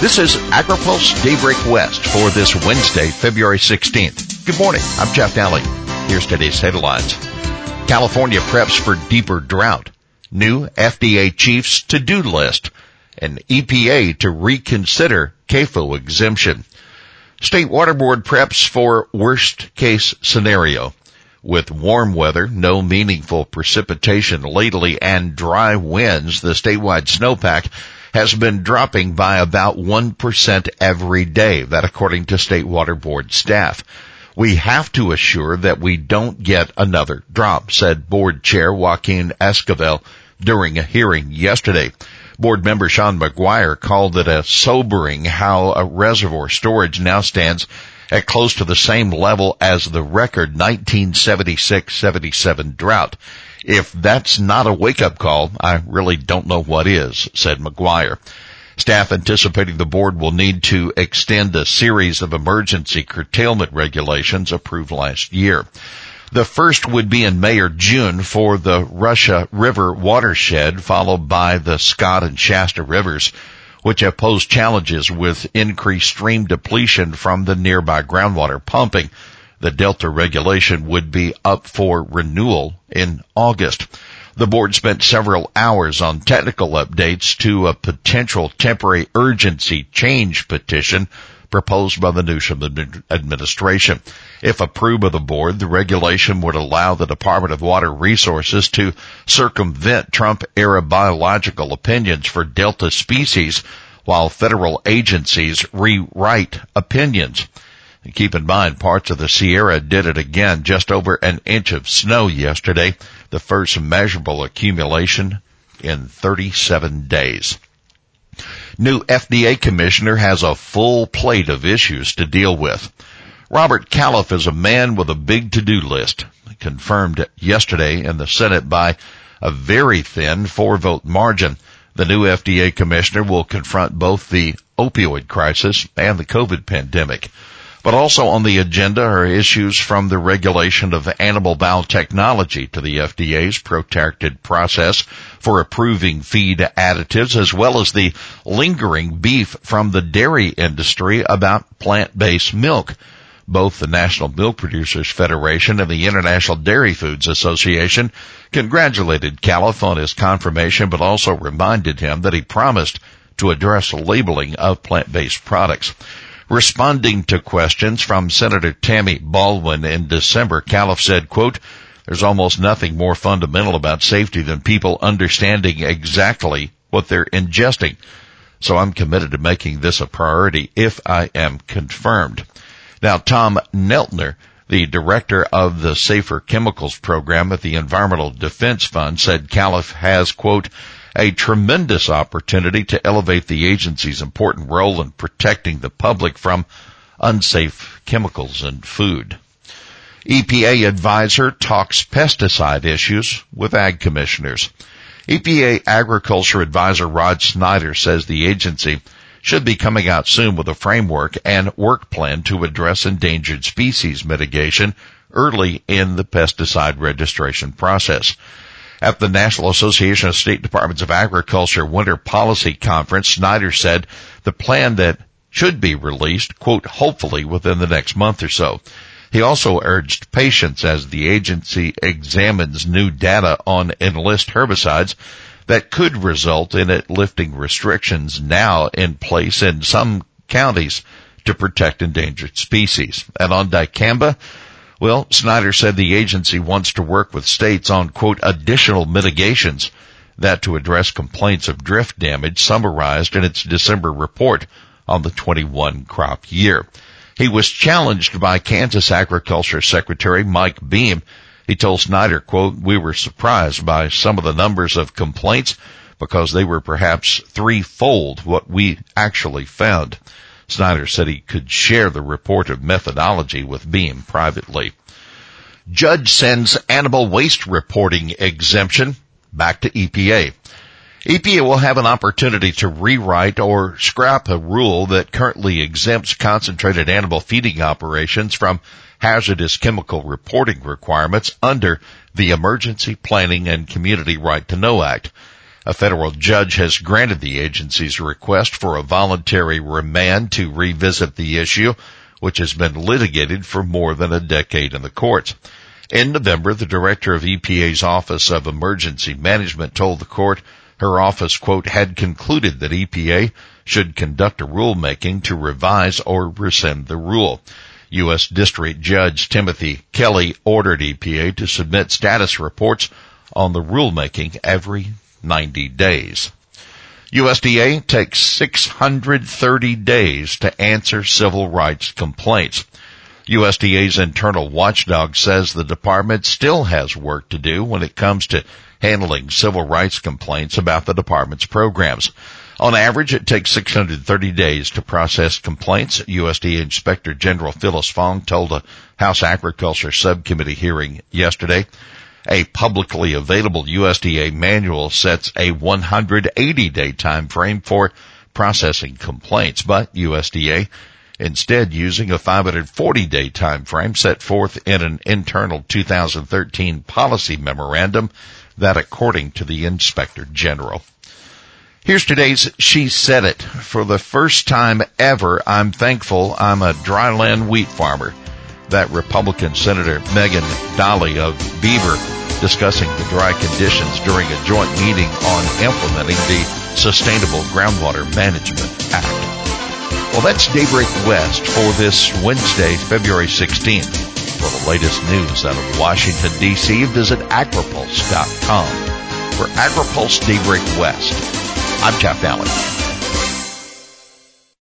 This is AgriPulse Daybreak West for this Wednesday, February 16th. Good morning. I'm Jeff Daly. Here's today's headlines. California preps for deeper drought. New FDA chief's to-do list. And EPA to reconsider CAFO exemption. State Water Board preps for worst case scenario. With warm weather, no meaningful precipitation lately, and dry winds, the statewide snowpack has been dropping by about 1% every day. That according to State Water Board staff. We have to assure that we don't get another drop, said board chair Joaquin Esquivel during a hearing yesterday. Board member Sean Maguire called it a sobering how a reservoir storage now stands at close to the same level as the record 1976-77 drought. If that's not a wake-up call, I really don't know what is, said Maguire. Staff anticipating the board will need to extend a series of emergency curtailment regulations approved last year. The first would be in May or June for the Russian River watershed, followed by the Scott and Shasta rivers which have posed challenges with increased stream depletion from the nearby groundwater pumping. The Delta regulation would be up for renewal in August. The board spent several hours on technical updates to a potential temporary urgency change petition proposed by the Newsom administration. If approved by the board, the regulation would allow the Department of Water Resources to circumvent Trump era biological opinions for Delta species while federal agencies rewrite opinions. Keep in mind, parts of the Sierra did it again, just over an inch of snow yesterday, the first measurable accumulation in 37 days. New FDA commissioner has a full plate of issues to deal with. Robert Califf is a man with a big to-do list, confirmed yesterday in the Senate by a very thin four vote margin. The new FDA commissioner will confront both the opioid crisis and the COVID pandemic. But also on the agenda are issues from the regulation of animal biotechnology to the FDA's protected process for approving feed additives as well as the lingering beef from the dairy industry about plant-based milk. Both the National Milk Producers Federation and the International Dairy Foods Association congratulated Califf on his confirmation but also reminded him that he promised to address labeling of plant-based products. Responding to questions from Senator Tammy Baldwin in December, Califf said, quote, there's almost nothing more fundamental about safety than people understanding exactly what they're ingesting. So I'm committed to making this a priority if I am confirmed. Now, Tom Neltner, the director of the Safer Chemicals program at the Environmental Defense Fund said Califf has, quote, a tremendous opportunity to elevate the agency's important role in protecting the public from unsafe chemicals and food. EPA advisor talks pesticide issues with ag commissioners. EPA Agriculture Advisor Rod Snyder says the agency should be coming out soon with a framework and work plan to address endangered species mitigation early in the pesticide registration process. At the National Association of State Departments of Agriculture Winter Policy Conference, Snyder said the plan that should be released, quote, hopefully within the next month or so. He also urged patience as the agency examines new data on enlist herbicides that could result in it lifting restrictions now in place in some counties to protect endangered species. And on dicamba, well, Snyder said the agency wants to work with states on, quote, additional mitigations that to address complaints of drift damage summarized in its December report on the 21 crop year. He was challenged by Kansas Agriculture Secretary Mike Beam. He told Snyder, quote, we were surprised by some of the numbers of complaints because they were perhaps threefold what we actually found. Snyder said he could share the report of methodology with Beam privately. Judge sends animal waste reporting exemption back to EPA. EPA will have an opportunity to rewrite or scrap a rule that currently exempts concentrated animal feeding operations from hazardous chemical reporting requirements under the Emergency Planning and Community Right to Know Act. A federal judge has granted the agency's request for a voluntary remand to revisit the issue, which has been litigated for more than a decade in the courts. In November, the director of EPA's Office of Emergency Management told the court her office, quote, had concluded that EPA should conduct a rulemaking to revise or rescind the rule. U.S. District Judge Timothy Kelly ordered EPA to submit status reports on the rulemaking every 90 days. USDA takes 630 days to answer civil rights complaints. USDA's internal watchdog says the department still has work to do when it comes to handling civil rights complaints about the department's programs. On average, it takes 630 days to process complaints. USDA Inspector General Phyllis Fong told a House Agriculture Subcommittee hearing yesterday. A publicly available USDA manual sets a 180 day time frame for processing complaints, but USDA instead using a 540 day time frame set forth in an internal 2013 policy memorandum that according to the inspector general. Here's today's She Said It. For the first time ever, I'm thankful I'm a dryland wheat farmer. That Republican Senator Megan Dahle of Bieber discussing the dry conditions during a joint meeting on implementing the Sustainable Groundwater Management Act. Well, that's Daybreak West for this Wednesday, February 16th. For the latest news out of Washington, D.C., visit agripulse.com. For AgriPulse Daybreak West, I'm Jeff Allen.